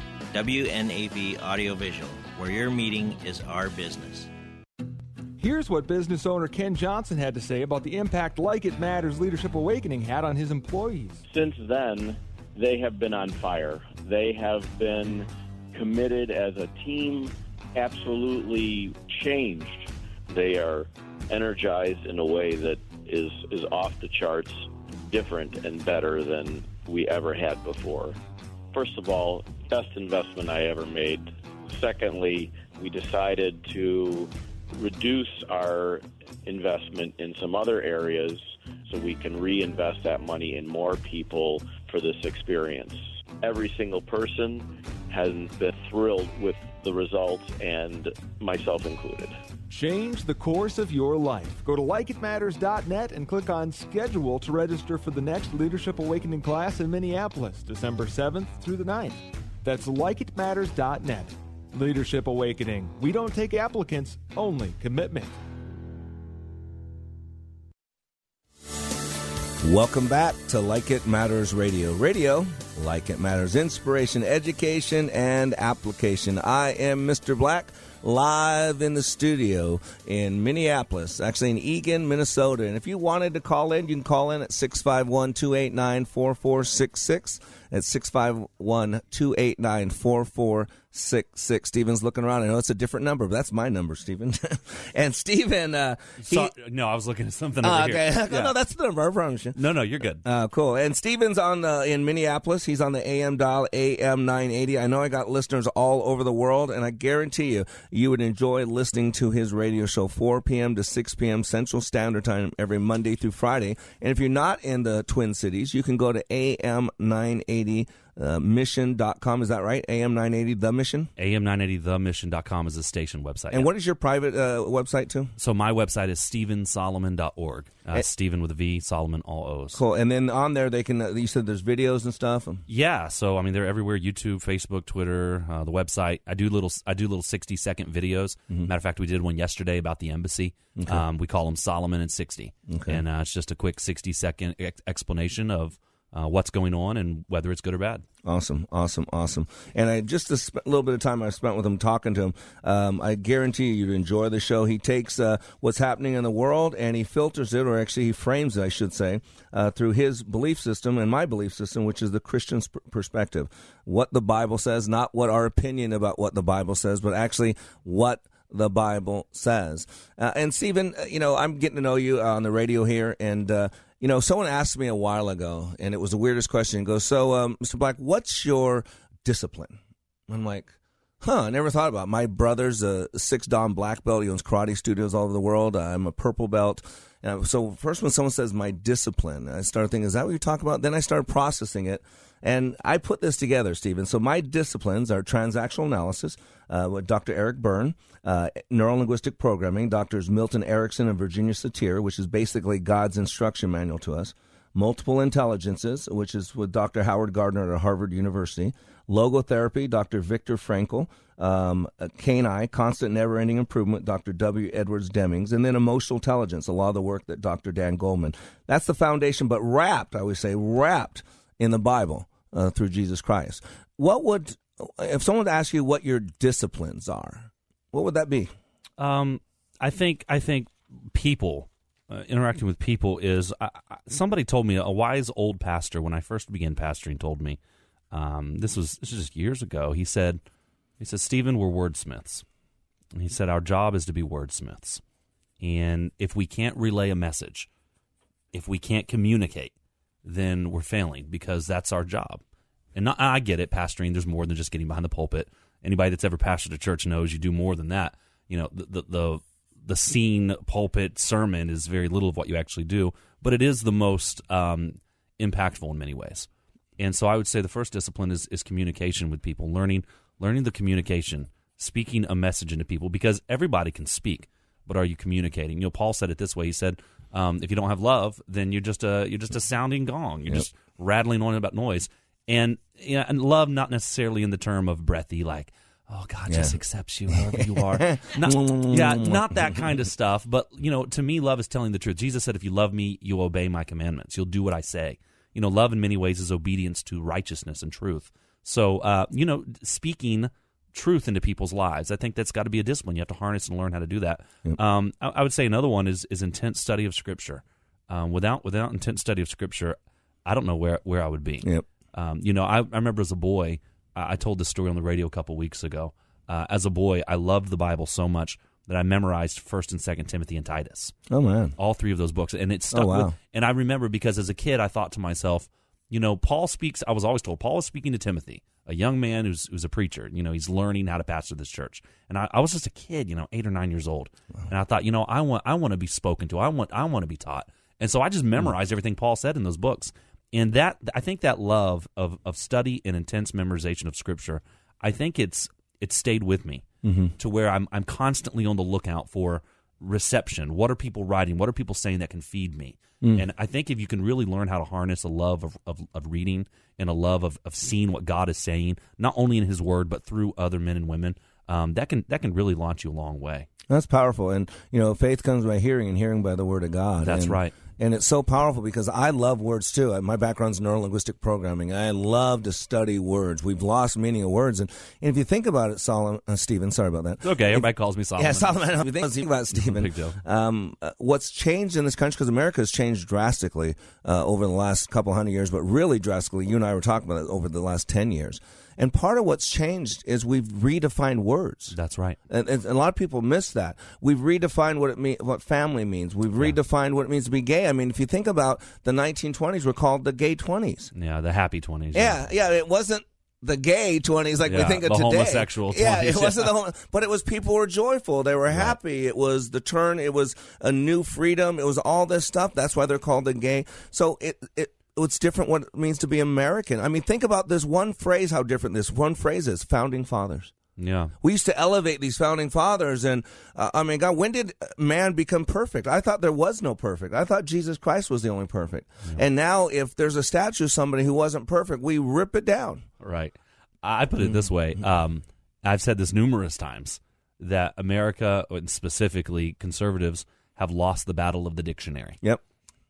WNAV Audiovisual, where your meeting is our business. Here's what business owner Ken Johnson had to say about the impact Like It Matters Leadership Awakening had on his employees. Since then, they have been on fire. They have been committed as a team, absolutely changed. They are energized in a way that is, is off the charts, different and better than we ever had before. First of all, best investment I ever made. Secondly, we decided to reduce our investment in some other areas so we can reinvest that money in more people for this experience. Every single person has been thrilled with the results, and myself included. Change the course of your life. Go to likeitmatters.net and click on schedule to register for the next Leadership Awakening class in Minneapolis, December 7th through the 9th. That's likeitmatters.net. Leadership Awakening. We don't take applicants, only commitment. Welcome back to Like It Matters Radio. Radio, like it matters, inspiration, education, and application. I am Mr. Black, live in the studio in Minneapolis, actually in Eagan, Minnesota. And if you wanted to call in, you can call in at 651 289 4466. That's 651 289 4466. Steven's looking around. I know it's a different number, but that's my number, Steven. and Steven, uh, he, no, I was looking at something over here. okay. Yeah. no, that's the number. I promise you. No, no, you're good. Uh, cool. And Steven's on the in Minneapolis. He's on the AM dial AM 980. I know I got listeners all over the world, and I guarantee you, you would enjoy listening to his radio show 4 p.m. to 6 p.m. Central Standard Time every Monday through Friday. And if you're not in the Twin Cities, you can go to AM 980 uh, mission.com. Is that right? AM980 The Mission? AM980themission.com is the station website. And yeah. what is your private uh, website too? So my website is stevensolomon.org. Uh, Eh. Stephen with a V, Solomon, all O's. Cool. And then on there, they can. Uh, you said there's videos and stuff. Yeah, so I mean they're everywhere: YouTube, Facebook, Twitter, uh, the website. I do little, I do little sixty second videos. Matter of fact, we did one yesterday about the embassy. Mm-hmm. Okay. Um, we call them Solomon and sixty, Okay. and uh, it's just a quick sixty second ex- explanation of uh, what's going on and whether it's good or bad. Awesome, awesome, awesome. And I just a sp- little bit of time I spent with him talking to him. Um, I guarantee you, you'd enjoy the show. He takes uh, what's happening in the world and he filters it, or actually he frames it, I should say, uh, through his belief system and my belief system, which is the Christian sp- perspective. What the Bible says, not what our opinion about what the Bible says, but actually what the Bible says. Uh, and Stephen, uh, you know, I'm getting to know you on the radio here, and uh, you know, someone asked me a while ago, and it was the weirdest question. Goes, so, um, Mr. Black, what's your discipline? I'm like, huh, I never thought about it. My brother's a six dan black belt. He owns karate studios all over the world. I'm a purple belt. And so first when someone says my discipline, I started thinking, is that what you talk about? Then I started processing it. And I put this together, Stephen. So my disciplines are transactional analysis uh, with Dr. Eric Berne, uh, neurolinguistic programming, Doctors Milton Erickson and Virginia Satir, which is basically God's instruction manual to us. Multiple intelligences, which is with Dr. Howard Gardner at Harvard University. Logotherapy, Dr. Viktor Frankl. Um, uh, CANI, Constant Never Ending Improvement, Dr. W. Edwards Demings. And then Emotional Intelligence, a lot of the work that Dr. Dan Goleman. That's the foundation, but wrapped, I would say, wrapped in the Bible uh, through Jesus Christ. What would, if someone asked you what your disciplines are, what would that be? Um, I think I think people uh, interacting with people is I, somebody told me a wise old pastor when I first began pastoring told me um, this was this was just years ago. He said he said Stephen, we're wordsmiths. And he said our job is to be wordsmiths, and if we can't relay a message, if we can't communicate, then we're failing because that's our job. And not, I get it, pastoring. There's more than just getting behind the pulpit. Anybody that's ever pastored a church knows you do more than that. You know, the the the, the scene pulpit sermon is very little of what you actually do, but it is the most um, impactful in many ways. And so I would say the first discipline is is communication with people, learning learning the communication, speaking a message into people because everybody can speak, but are you communicating? You know, Paul said it this way. He said, um, "If you don't have love, then you're just a you're just a sounding gong. You're Yep. just rattling on about noise." And yeah, and love not necessarily in the term of breathy, like oh God just accepts you however you are. not, yeah, not that kind of stuff. But you know, to me, love is telling the truth. Jesus said, "If you love me, you'll obey my commandments. You'll do what I say." You know, love in many ways is obedience to righteousness and truth. So, uh, you know, speaking truth into people's lives, I think that's got to be a discipline. You have to harness and learn how to do that. Um, I, I would say another one is is intense study of Scripture. Um, without without intense study of Scripture, I don't know where where I would be. Yep. Um, you know, I, I remember as a boy, I, I told this story on the radio a couple weeks ago. Uh, as a boy, I loved the Bible so much that I memorized First and Second Timothy and Titus. Oh, man. all three of those books, and it stuck. Oh, wow. with, and I remember because as a kid, I thought to myself, you know, Paul speaks. I was always told Paul is speaking to Timothy, a young man who's who's a preacher. You know, he's learning how to pastor this church. And I, I was just a kid, you know, eight or nine years old, and I thought, you know, I want I want to be spoken to. I want I want to be taught. And so I just memorized everything Paul said in those books. And that I think that love of of study and intense memorization of Scripture, I think it's it stayed with me Mhm. to where I'm I'm constantly on the lookout for reception. What are people writing? What are people saying that can feed me? Mm. And I think if you can really learn how to harness a love of, of, of reading and a love of, of seeing what God is saying, not only in His Word but through other men and women, um, that can that can really launch you a long way. That's powerful. And, you know, faith comes by hearing and hearing by the word of God. That's And- right. And it's so powerful because I love words too. My background's neurolinguistic programming. I love to study words. We've lost meaning of words. And, and if you think about it, Solomon, uh, Stephen, sorry about that. It's okay. Everybody calls me Solomon. Yeah, Solomon. If you think, about Stephen, Big deal. um, uh, what's changed in this country, because America has changed drastically uh, over the last couple hundred years, but really drastically, you and I were talking about it over the last 10 years. And part of what's changed is we've redefined words. That's right. And, and a lot of people miss that. We've redefined what it mean, what family means. We've redefined what it means to be gay. I mean, if you think about the 1920s, were called the gay 20s. Yeah, the happy twenties. Yeah, yeah. It wasn't the gay 20s like we think of the today. homosexual Yeah, 20s, it wasn't the homo- but it was people were joyful. They were happy. It was the turn. It was a new freedom. It was all this stuff. That's why they're called the gay. So it it what's different what it means to be American. I mean, think about this one phrase, how different this one phrase is founding fathers. Yeah. We used to elevate these founding fathers, and uh, I mean, God, when did man become perfect? I thought there was no perfect. I thought Jesus Christ was the only perfect. And now, if there's a statue of somebody who wasn't perfect, we rip it down. Right. I put it this way. Um, I've said this numerous times that America, and specifically conservatives, have lost the battle of the dictionary. Yep.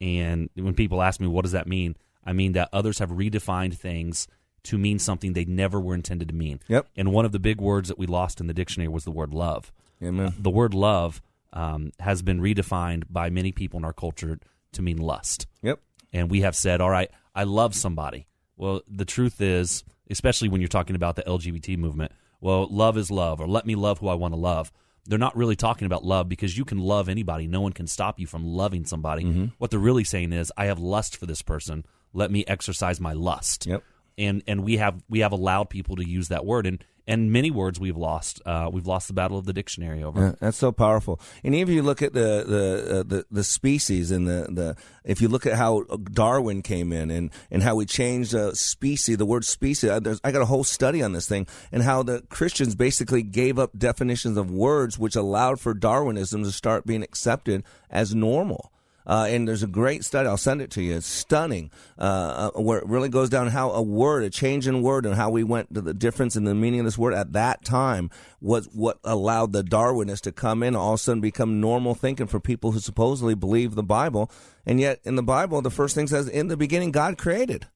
And when people ask me, what does that mean? I mean that others have redefined things to mean something they never were intended to mean. Yep. And one of the big words that we lost in the dictionary was the word love. Amen. The word love um, has been redefined by many people in our culture to mean lust. Yep. And we have said, all right, I love somebody. Well, the truth is, especially when you're talking about the LGBT movement, well, love is love, or let me love who I want to love. They're not really talking about love because you can love anybody. No one can stop you from loving somebody. Mm-hmm. What they're really saying is, I have lust for this person. Let me exercise my lust. Yep. And and we have we have allowed people to use that word, and and many words we've lost. Uh, we've lost the battle of the dictionary over. Yeah, that's so powerful. And even if you look at the the uh, the, the species and the, the if you look at how Darwin came in and, and how we changed uh, species, the word species. there's- I got a whole study on this thing and how the Christians basically gave up definitions of words, which allowed for Darwinism to start being accepted as normal. Uh, and there's a great study. I'll send it to you. It's stunning, uh, uh, where it really goes down how a word, a change in word, and how we went to the difference in the meaning of this word at that time was what allowed the Darwinists to come in, and all of a sudden become normal thinking for people who supposedly believe the Bible. And yet, in the Bible, the first thing says, "In the beginning, God created."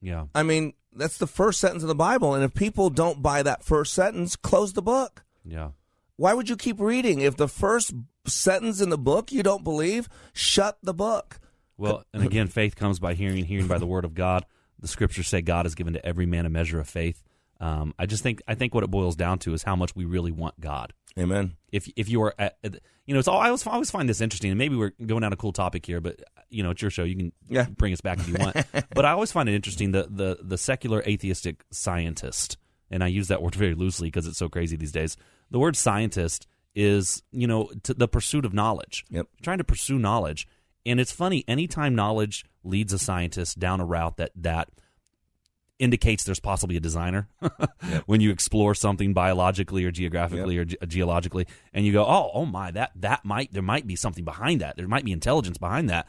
Yeah. I mean, that's the first sentence of the Bible. And if people don't buy that first sentence, close the book. Yeah. Why would you keep reading? If the first sentence in the book you don't believe, shut the book. Well, and again, faith comes by hearing, hearing by the word of God. The scriptures say God has given to every man a measure of faith. Um, I just think I think what it boils down to is how much we really want God. Amen. If if you are, at, you know, it's all I always I always find this interesting, and maybe we're going down a cool topic here, but you know, it's your show. You can Yeah. bring us back if you want. but I always find it interesting the the the secular atheistic scientist, and I use that word very loosely because it's so crazy these days. The word scientist is you know to the pursuit of knowledge. Yep. Trying to pursue knowledge, and it's funny. Anytime knowledge leads a scientist down a route that that indicates there's possibly a designer when you explore something biologically or geographically or ge- uh, geologically and you go oh oh my that that might there might be something behind that there might be intelligence behind that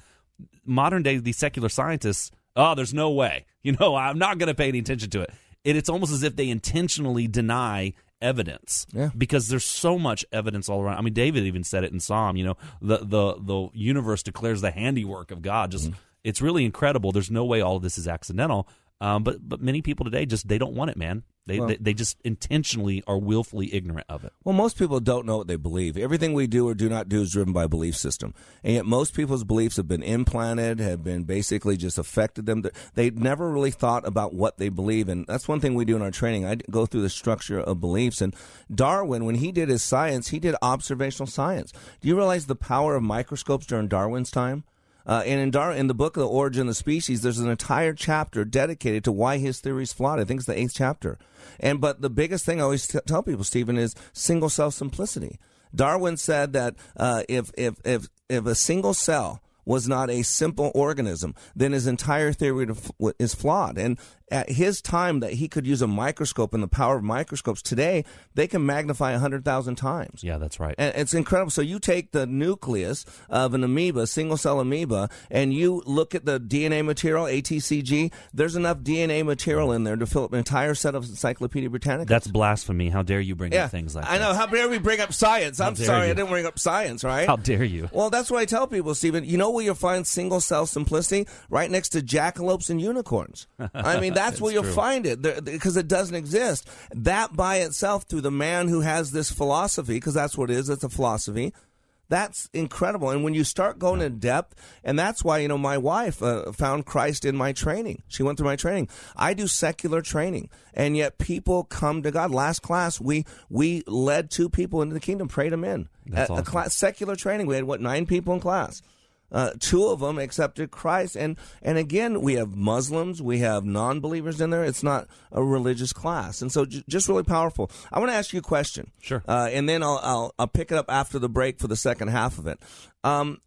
modern day these secular scientists oh there's no way you know i'm not going to pay any attention to it and it's almost as if they intentionally deny evidence. Yeah. because there's so much evidence all around. I mean david even said it in psalm you know the the the universe declares the handiwork of god. Just mm-hmm. it's really incredible. There's no way all of this is accidental um, but but many people today just they don't want it man they, Well- they they just intentionally are willfully ignorant of it Well, most people don't know what they believe. Everything we do or do not do is driven by a belief system. And yet most people's beliefs have been implanted, have been basically just affected them. They never really thought about what they believe. And that's one thing we do in our training. I go through the structure of beliefs. And Darwin, when he did his science, he did observational science. Do you realize the power of microscopes during Darwin's time? Uh, and in, Dar- in the book of the origin of the species, there's an entire chapter dedicated to why his theory is flawed. I think it's the eighth chapter. And but the biggest thing I always t- tell people, Stephen, is single cell simplicity. Darwin said that uh, if if if if a single cell was not a simple organism, then his entire theory is flawed. And at his time, that he could use a microscope and the power of microscopes today, they can magnify hundred thousand times. yeah that's right And it's incredible. So you take the nucleus of an amoeba, single cell amoeba, and you look at the DNA material, ATCG. There's enough DNA material in there to fill up an entire set of Encyclopedia Britannica. that's blasphemy how dare you bring yeah, up things like that. I know. How dare we bring up science? I'm sorry, you. I didn't bring up science. Right? how dare you Well, that's what I tell people, Stephen. You know where you'll find single cell simplicity? Right next to jackalopes and unicorns. I mean, that's where you'll true. find it because it doesn't exist. That by itself, through the man who has this philosophy, because that's what it is, it's a philosophy. That's incredible. And when you start going in depth, and that's why, you know, my wife uh, found Christ in my training. She went through my training. I do secular training, and yet people come to God. Last class, we we led two people into the kingdom, prayed them in. That's awesome. class, secular training. We had, what, nine people in class? Uh, two of them accepted Christ, and and again we have Muslims, we have non-believers in there. It's not a religious class, and so j- just really powerful. I want to ask you a question, Sure. uh, and then I'll, I'll I'll pick it up after the break for the second half of it. Um,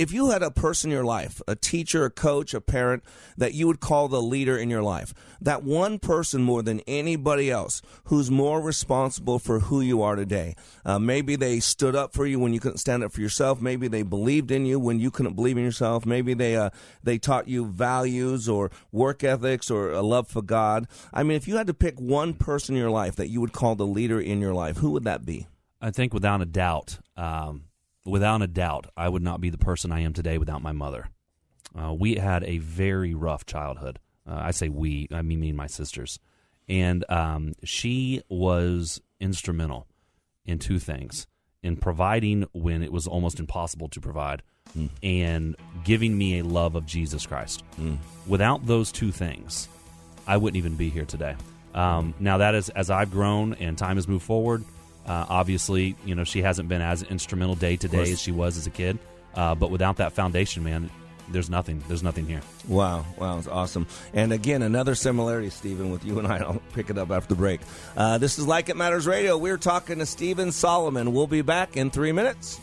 if you had a person in your life, a teacher, a coach, a parent that you would call the leader in your life, that one person more than anybody else who's more responsible for who you are today. Uh, maybe they stood up for you when you couldn't stand up for yourself. Maybe they believed in you when you couldn't believe in yourself. Maybe they uh, they taught you values or work ethics or a love for God. I mean, if you had to pick one person in your life that you would call the leader in your life, who would that be? I think without a doubt, um, without a doubt, I would not be the person I am today without my mother. Uh, we had a very rough childhood. Uh, I say we, I mean me and my sisters. And um, she was instrumental in two things in providing when it was almost impossible to provide Mm. and giving me a love of Jesus Christ. Mm. Without those two things, I wouldn't even be here today. Um, now, that is as I've grown and time has moved forward. Uh, obviously, you know she hasn't been as instrumental day to day as she was as a kid. Uh, but without that foundation, man, there's nothing. There's nothing here. Wow, wow, it's awesome. And again, another similarity, Stephen, with you and I. I'll pick it up after the break. Uh, this is Like It Matters Radio. We're talking to Stephen Solomon. We'll be back in three minutes.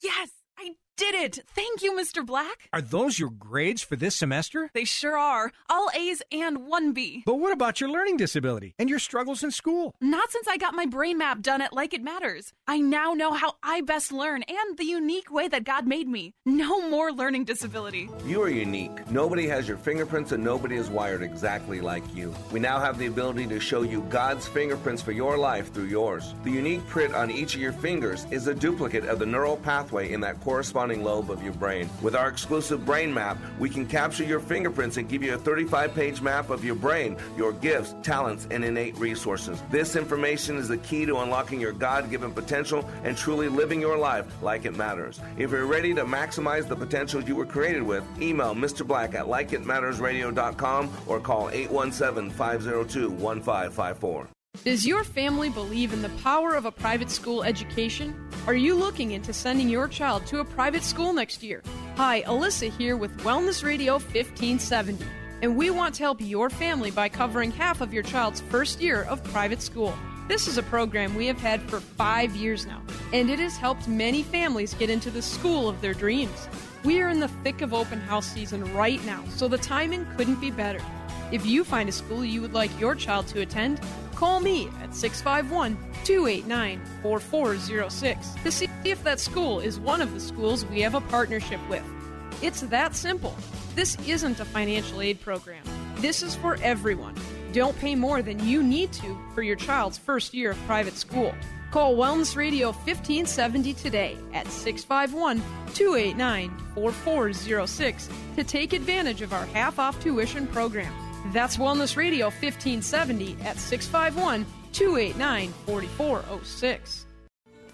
Yes, I did it. Thank you, Mr. Black. Are those your grades for this semester? They sure are. All A's and one B. But what about your learning disability and your struggles in school? Not since I got my brain map done at Like It Matters. I now know how I best learn and the unique way that God made me. No more learning disability. You are unique. Nobody has your fingerprints and nobody is wired exactly like you. We now have the ability to show you God's fingerprints for your life through yours. The unique print on each of your fingers is a duplicate of the neural pathway in that corresponding lobe of your brain. With our exclusive brain map, we can capture your fingerprints and give you a 35 page map of your brain, your gifts, talents, and innate resources. This information is the key to unlocking your God given potential and truly living your life like it matters. If you're ready to maximize the potential you were created with, email Mr. Black at likeitmattersradio.com or call 817 502 1554. Does your family believe in the power of a private school education? Are you looking into sending your child to a private school next year? Hi, Alyssa here with Wellness Radio 1570, and we want to help your family by covering half of your child's first year of private school. This is a program we have had for five years now, and it has helped many families get into the school of their dreams. We are in the thick of open house season right now, so the timing couldn't be better. If you find a school you would like your child to attend, call me at 651 289 4406 to see if that school is one of the schools we have a partnership with. It's that simple. This isn't a financial aid program, this is for everyone. Don't pay more than you need to for your child's first year of private school. Call Wellness Radio 1570 today at 651 289 4406 to take advantage of our half off tuition program. That's Wellness Radio 1570 at 651 289 4406.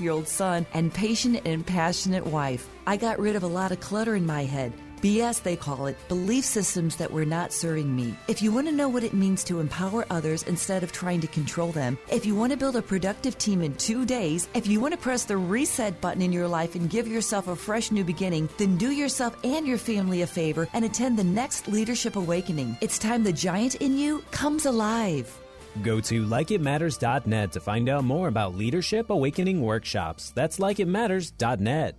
year old son, and patient and passionate wife. I got rid of a lot of clutter in my head. BS, they call it, belief systems that were not serving me. If you want to know what it means to empower others instead of trying to control them, if you want to build a productive team in two days, if you want to press the reset button in your life and give yourself a fresh new beginning, then do yourself and your family a favor and attend the next Leadership Awakening. It's time the giant in you comes alive. Go to likeitmatters.net to find out more about Leadership Awakening workshops. That's likeitmatters.net.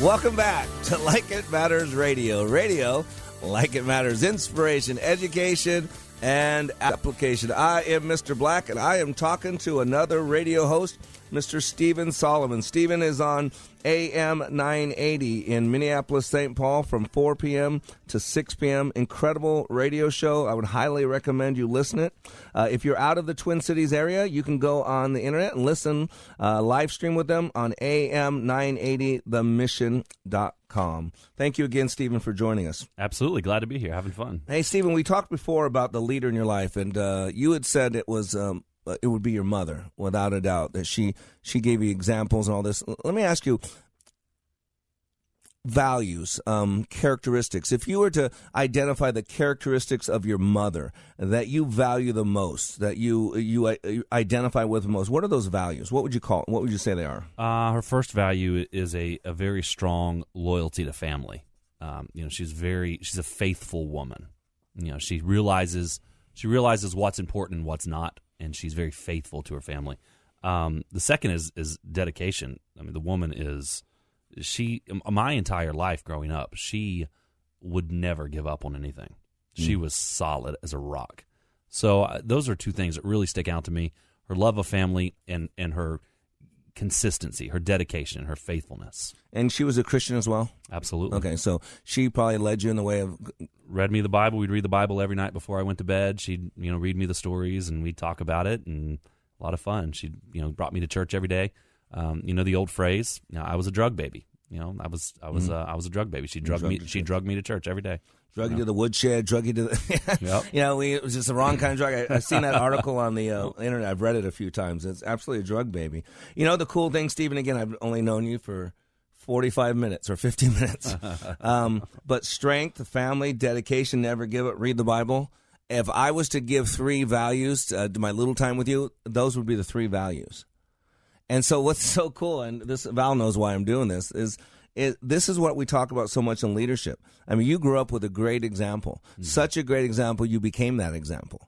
Welcome back to Like It Matters Radio. Radio, like it matters, inspiration, education, and application. I am Mr. Black, and I am talking to another radio host, Mr. Stephen Solomon. Stephen is on AM 980 in Minneapolis, St. Paul from 4 p.m. to 6 p.m. Incredible radio show. I would highly recommend you listen it. Uh, if you're out of the Twin Cities area, you can go on the internet and listen uh, live stream with them on AM 980 themission.com. Thank you again, Stephen, for joining us. Absolutely. Glad to be here. Having fun. Hey, Stephen, we talked before about the leader in your life, and uh, you had said it was um, it would be your mother, without a doubt. That she she gave you examples and all this. Let me ask you, values, um, characteristics. If you were to identify the characteristics of your mother that you value the most, that you you, uh, you identify with the most, what are those values? What would you call? What would you say they are? Uh, her first value is a, a very strong loyalty to family. Um, you know, she's very she's a faithful woman. You know, she realizes she realizes what's important and what's not, and she's very faithful to her family. Um, the second is is dedication. I mean, the woman is she my entire life growing up, she would never give up on anything. She Mm. was solid as a rock. So uh, those are two things that really stick out to me: her love of family and and her consistency, her dedication, her faithfulness. And she was a Christian as well. Absolutely. Okay, so she probably led you in the way of read me the Bible. We'd read the Bible every night before I went to bed. She'd you know read me the stories and we'd talk about it and a lot of fun. She you know brought me to church every day. Um, you know the old phrase. You know, I was a drug baby. You know I was I was Mhm. uh, I was a drug baby. She drugged drugged me. to She drugged me to church every day. Drug you know. to the woodshed, drug you to the. Yep. You know, we, it was just the wrong kind of drug. I, I've seen that article on the uh, internet. I've read it a few times. It's absolutely a drug baby. You know, the cool thing, Stephen, again, I've only known you for 45 minutes or 50 minutes. um, but strength, family, dedication, never give up, read the Bible. If I was to give three values uh, to my little time with you, those would be the three values. And so, what's so cool, and this Val knows why I'm doing this, is it, this is what we talk about so much in leadership. I mean, you grew up with a great example, mm-hmm. such a great example, you became that example.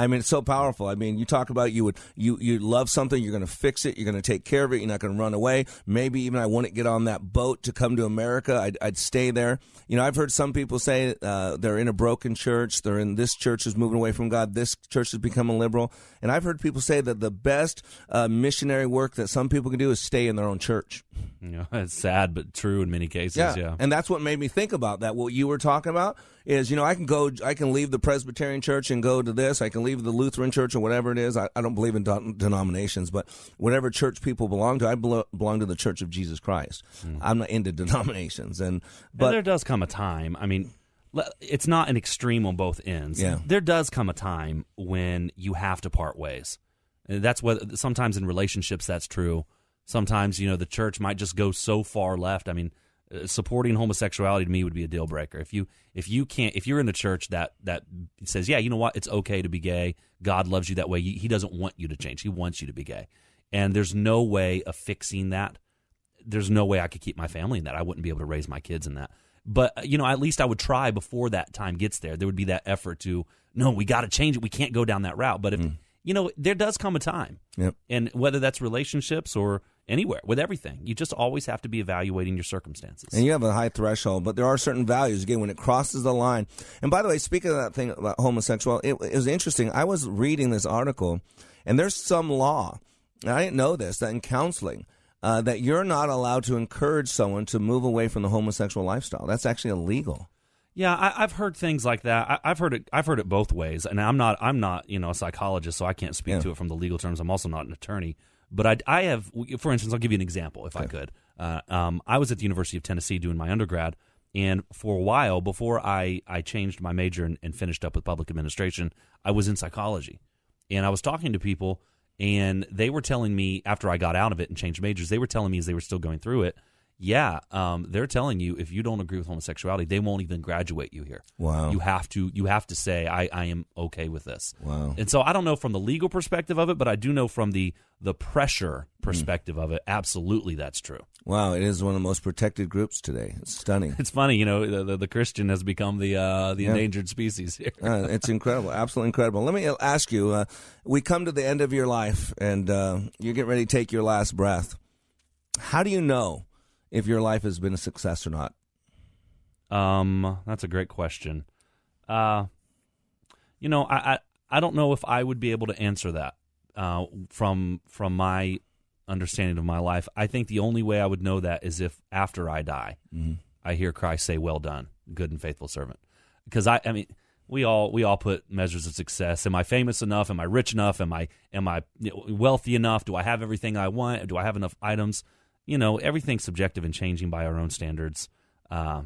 I mean, it's so powerful. I mean, you talk about you would you you love something, you're going to fix it, you're going to take care of it, you're not going to run away. Maybe even I wouldn't get on that boat to come to America. I'd, I'd stay there. You know, I've heard some people say uh, they're in a broken church, they're in this church is moving away from God, this church has become a liberal, and I've heard people say that the best uh, missionary work that some people can do is stay in their own church. You know, it's sad but true in many cases. Yeah. And that's what made me think about that. What you were talking about is, you know, I can go, I can leave the Presbyterian church and go to this. I can leave the Lutheran church or whatever it is. I, I don't believe in de- denominations, but whatever church people belong to, I belo- belong to the Church of Jesus Christ. Hmm. I'm not into denominations. And, But but there does come a time. I mean, it's not an extreme on both ends. Yeah. There does come a time when you have to part ways. And that's what sometimes in relationships that's true. Sometimes you know the church might just go so far left. I mean, uh, supporting homosexuality to me would be a deal breaker. If you if you can't if you're in a church that that says yeah you know what it's okay to be gay God loves you that way he doesn't want you to change he wants you to be gay and there's no way of fixing that there's no way I could keep my family in that. I wouldn't be able to raise my kids in that. But uh, you know, at least I would try before that time gets there. There would be that effort to no, we got to change it. We can't go down that route. But if you know, there does come a time, Yep. and whether that's relationships or anywhere with everything, you just always have to be evaluating your circumstances. And you have a high threshold, but there are certain values again when it crosses the line. And by the way, speaking of that thing about homosexual, it, it was interesting. I was reading this article, and there's some law. And I didn't know this that in counseling. Uh, that you're not allowed to encourage someone to move away from the homosexual lifestyle. That's actually illegal. Yeah, I, I've heard things like that. I, I've heard it. I've heard it both ways, and I'm not. I'm not. You know, a psychologist, so I can't speak Yeah. to it from the legal terms. I'm also not an attorney, but I, I have. For instance, I'll give you an example, if I could. Uh, um, I was at the University of Tennessee doing my undergrad, and for a while before I I changed my major and, and finished up with public administration, I was in psychology, and I was talking to people, and they were telling me after I got out of it and changed majors, they were telling me as they were still going through it. Yeah, um, they're telling you if you don't agree with homosexuality, they won't even graduate you here. Wow. You have to you have to say I, I am okay with this. Wow. And so I don't know from the legal perspective of it, but I do know from the the pressure perspective of it, absolutely that's true. Wow, it is one of the most protected groups today. It's stunning. It's funny, you know, the, the, the Christian has become the uh, the Yeah. endangered species here. uh, it's incredible, absolutely incredible. Let me ask you: uh, We come to the end of your life, and uh, you get ready to take your last breath. How do you know if your life has been a success or not? Um, that's a great question. Uh, you know, I, I I don't know if I would be able to answer that uh, from from my understanding of my life. I think the only way I would know that is if after I die, Mhm. I hear Christ say, "Well done, good and faithful servant." Because I, I mean, we all we all put measures of success. Am I famous enough? Am I rich enough? Am I am I wealthy enough? Do I have everything I want? Do I have enough items? You know, everything's subjective and changing by our own standards. Uh,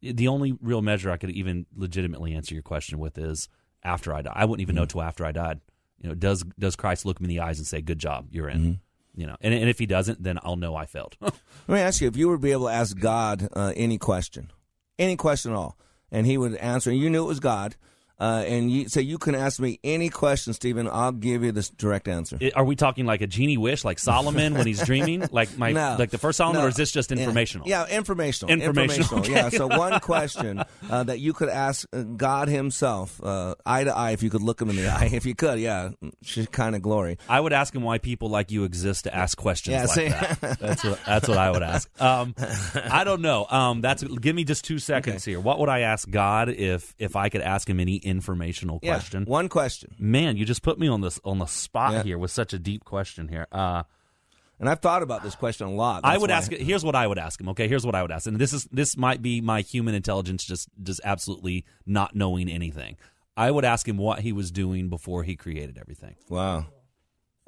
the only real measure I could even legitimately answer your question with is after I die. I wouldn't even know till after I died You know, does does Christ look me in the eyes and say, "Good job, you're in"? Mm-hmm. You know, and, and if he doesn't, then I'll know I failed. Let me ask you: If you were to be able to ask God uh, any question, any question at all, and He would answer, and you knew it was God, uh, and you say you can ask me any question, Stephen, I'll give you this direct answer. Are we talking like a genie wish, like Solomon when he's dreaming, like my No. like the first Solomon, No. or is this just informational? Yeah, informational. Informational, okay. Yeah. So one question uh, that you could ask uh, God Himself, uh, eye to eye, if you could look Him in the eye, if you could. Yeah, She's kind of glory. I would ask him why people like you exist to ask questions Yeah, like see? that. That's what that's what I would ask. Um, I don't know. Um, that's give me just two seconds here. What would I ask God if if I could ask him any informational Yeah, question? one question. Man, you just put me on this on the spot Yeah. here with such a deep question here. Uh, and I've thought about this question a lot. I would ask. Here's what I would ask him. Okay, here's what I would ask, and this is this might be my human intelligence just just absolutely not knowing anything. I would ask him what he was doing before he created everything. Wow.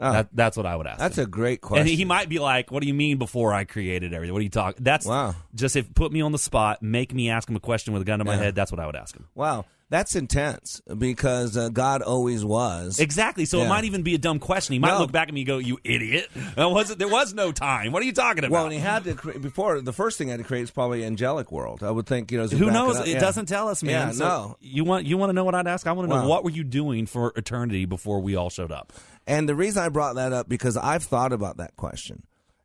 Oh. That, that's what I would ask. That's him. a great And he, question. he might be like, "What do you mean before I created everything? What are you talking?" That's Wow. Just if put me on the spot, make me ask him a question with a gun to my Yeah. head. That's what I would ask him. Wow, that's intense because uh, God always was Exactly. So it might even be a dumb question. He might No. look back at me and go, "You idiot! There was there was no time. What are you talking about?" Well, and he had to cre- before the first thing he had to create is probably angelic world. I would think you know. Who knows? up. It Yeah. doesn't tell us, man. Yeah, So no. You want you want to know what I'd ask? I want to know Wow. what were you doing for eternity before we all showed up. And the reason I brought that up because I've thought about that question.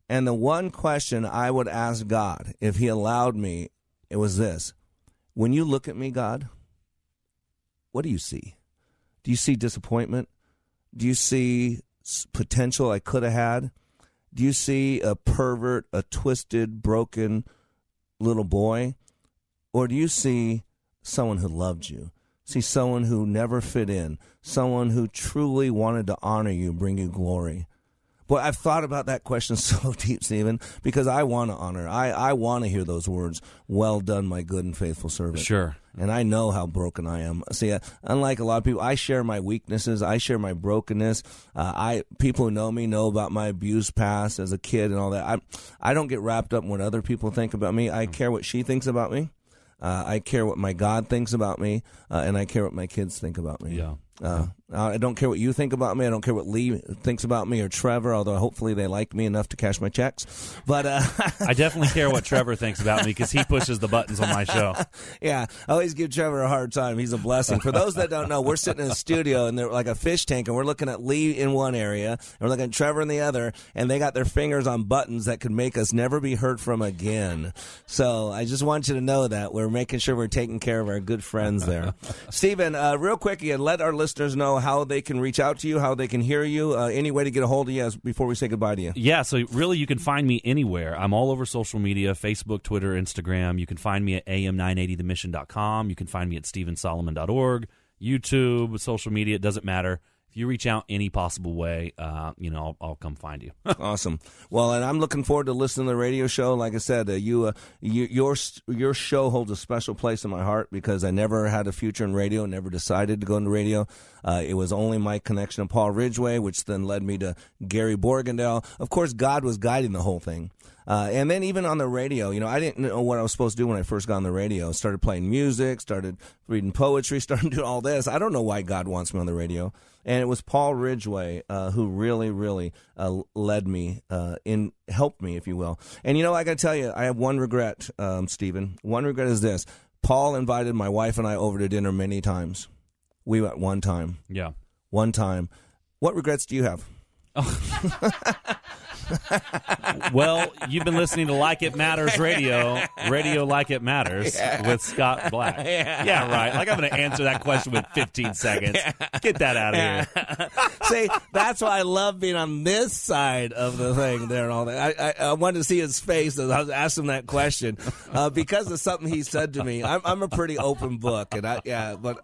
And the one question I would ask God if he allowed me, it was this. When you look at me, God, what do you see? Do you see disappointment? Do you see potential I could have had? Do you see a pervert, a twisted, broken little boy? Or do you see someone who loved you? See someone who never fit in, someone who truly wanted to honor you, bring you glory. Boy, I've thought about that question so deep, Stephen, because I want to honor. I, I want to hear those words, well done, my good and faithful servant. Sure. And I know how broken I am. See, uh, unlike a lot of people, I share my weaknesses. I share my brokenness. Uh, I people who know me know about my abuse past as a kid and all that. I I don't get wrapped up in what other people think about me. I care what she thinks about me. Uh, I care what my God thinks about me, uh, and I care what my kids think about me. Yeah. Uh, I don't care what you think about me. I don't care what Lee thinks about me or Trevor, although hopefully they like me enough to cash my checks. But uh, I definitely care what Trevor thinks about me because he pushes the buttons on my show. yeah, I always give Trevor a hard time. He's a blessing. For those that don't know, we're sitting in a studio and they're like a fish tank, and we're looking at Lee in one area, and we're looking at Trevor in the other, and they got their fingers on buttons that could make us never be heard from again. So I just want you to know that we're making sure we're taking care of our good friends there. Stephen, uh, real quick, you let our listeners know how they can reach out to you, how they can hear you, uh, any way to get a hold of you as, before we say goodbye to you. Yeah, so really you can find me anywhere. I'm all over social media Facebook, Twitter, Instagram. You can find me at am980themission.com. You can find me at stevensolomon.org, YouTube, social media. It doesn't matter. If you reach out any possible way, uh, you know, I'll, I'll come find you. awesome. Well, and I'm looking forward to listening to the radio show. Like I said, uh, you, uh, you, your your show holds a special place in my heart because I never had a future in radio, never decided to go into radio. Uh, it was only my connection to Paul Ridgway, which then led me to Gary Borgendale. Of course, God was guiding the whole thing. Uh, and then even on the radio, you know, I didn't know what I was supposed to do when I first got on the radio. Started playing music, started reading poetry, started doing all this. I don't know why God wants me on the radio. And it was Paul Ridgway uh, who really, really uh, led me uh, in, helped me, if you will. And you know, I got to tell you, I have one regret, um, Stephen. One regret is this: Paul invited my wife and I over to dinner many times. We went one time. Yeah. One time. What regrets do you have? well, you've been listening to Like It Matters Radio, Radio Like It Matters Yeah. with Scott Black. Yeah. right. Like I'm going to answer that question with 15 seconds. Get that out of here. See, that's why I love being on this side of the thing there and all that. I, I, I wanted to see his face as I was asking that question uh, because of something he said to me. I'm, I'm a pretty open book, and I yeah, but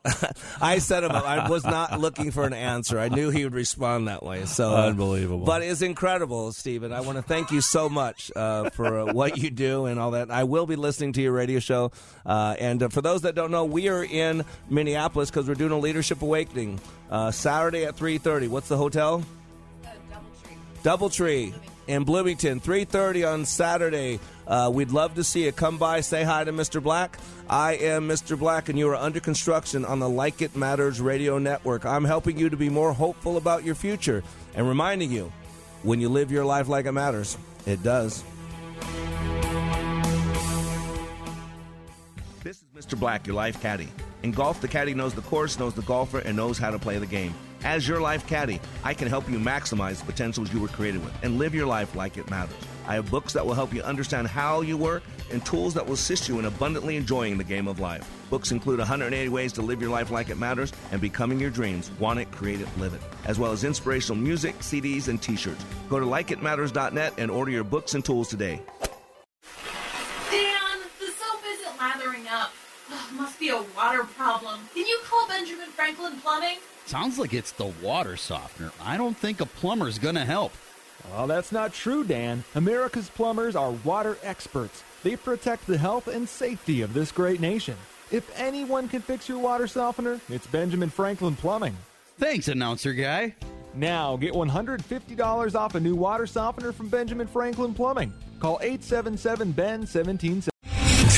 I set him up. I was not looking for an answer. I knew he would respond that way. So Unbelievable. But it's incredible, Stephen. I want to thank you so much uh, for uh, what you do and all that. I will be listening to your radio show. Uh, and uh, for those that don't know, we are in Minneapolis because we're doing a leadership awakening uh, Saturday at three thirty. What's the hotel? DoubleTree. in Bloomington, 3:30 on Saturday. Uh, we'd love to see you. Come by, say hi to Mr. Black. I am Mr. Black, and you are under construction on the Like It Matters radio network. I'm helping you to be more hopeful about your future and reminding you when you live your life like it matters, it does. This is Mr. Black, your life caddy. In golf, the caddy knows the course, knows the golfer, and knows how to play the game. As your life caddy, I can help you maximize the potentials you were created with and live your life like it matters. I have books that will help you understand how you work and tools that will assist you in abundantly enjoying the game of life. Books include 180 ways to live your life like it matters and becoming your dreams. Want it, create it, live it. As well as inspirational music, CDs, and t-shirts. Go to likeitmatters.net and order your books and tools today. Dan, the soap isn't lathering up. Ugh, must be a water problem. Can you call Benjamin Franklin Plumbing? Sounds like it's the water softener. I don't think a plumber's gonna help. Well, that's not true, Dan. America's plumbers are water experts. They protect the health and safety of this great nation. If anyone can fix your water softener, it's Benjamin Franklin Plumbing. Thanks, announcer guy. Now, get $150 off a new water softener from Benjamin Franklin Plumbing. Call 877 BEN 1770.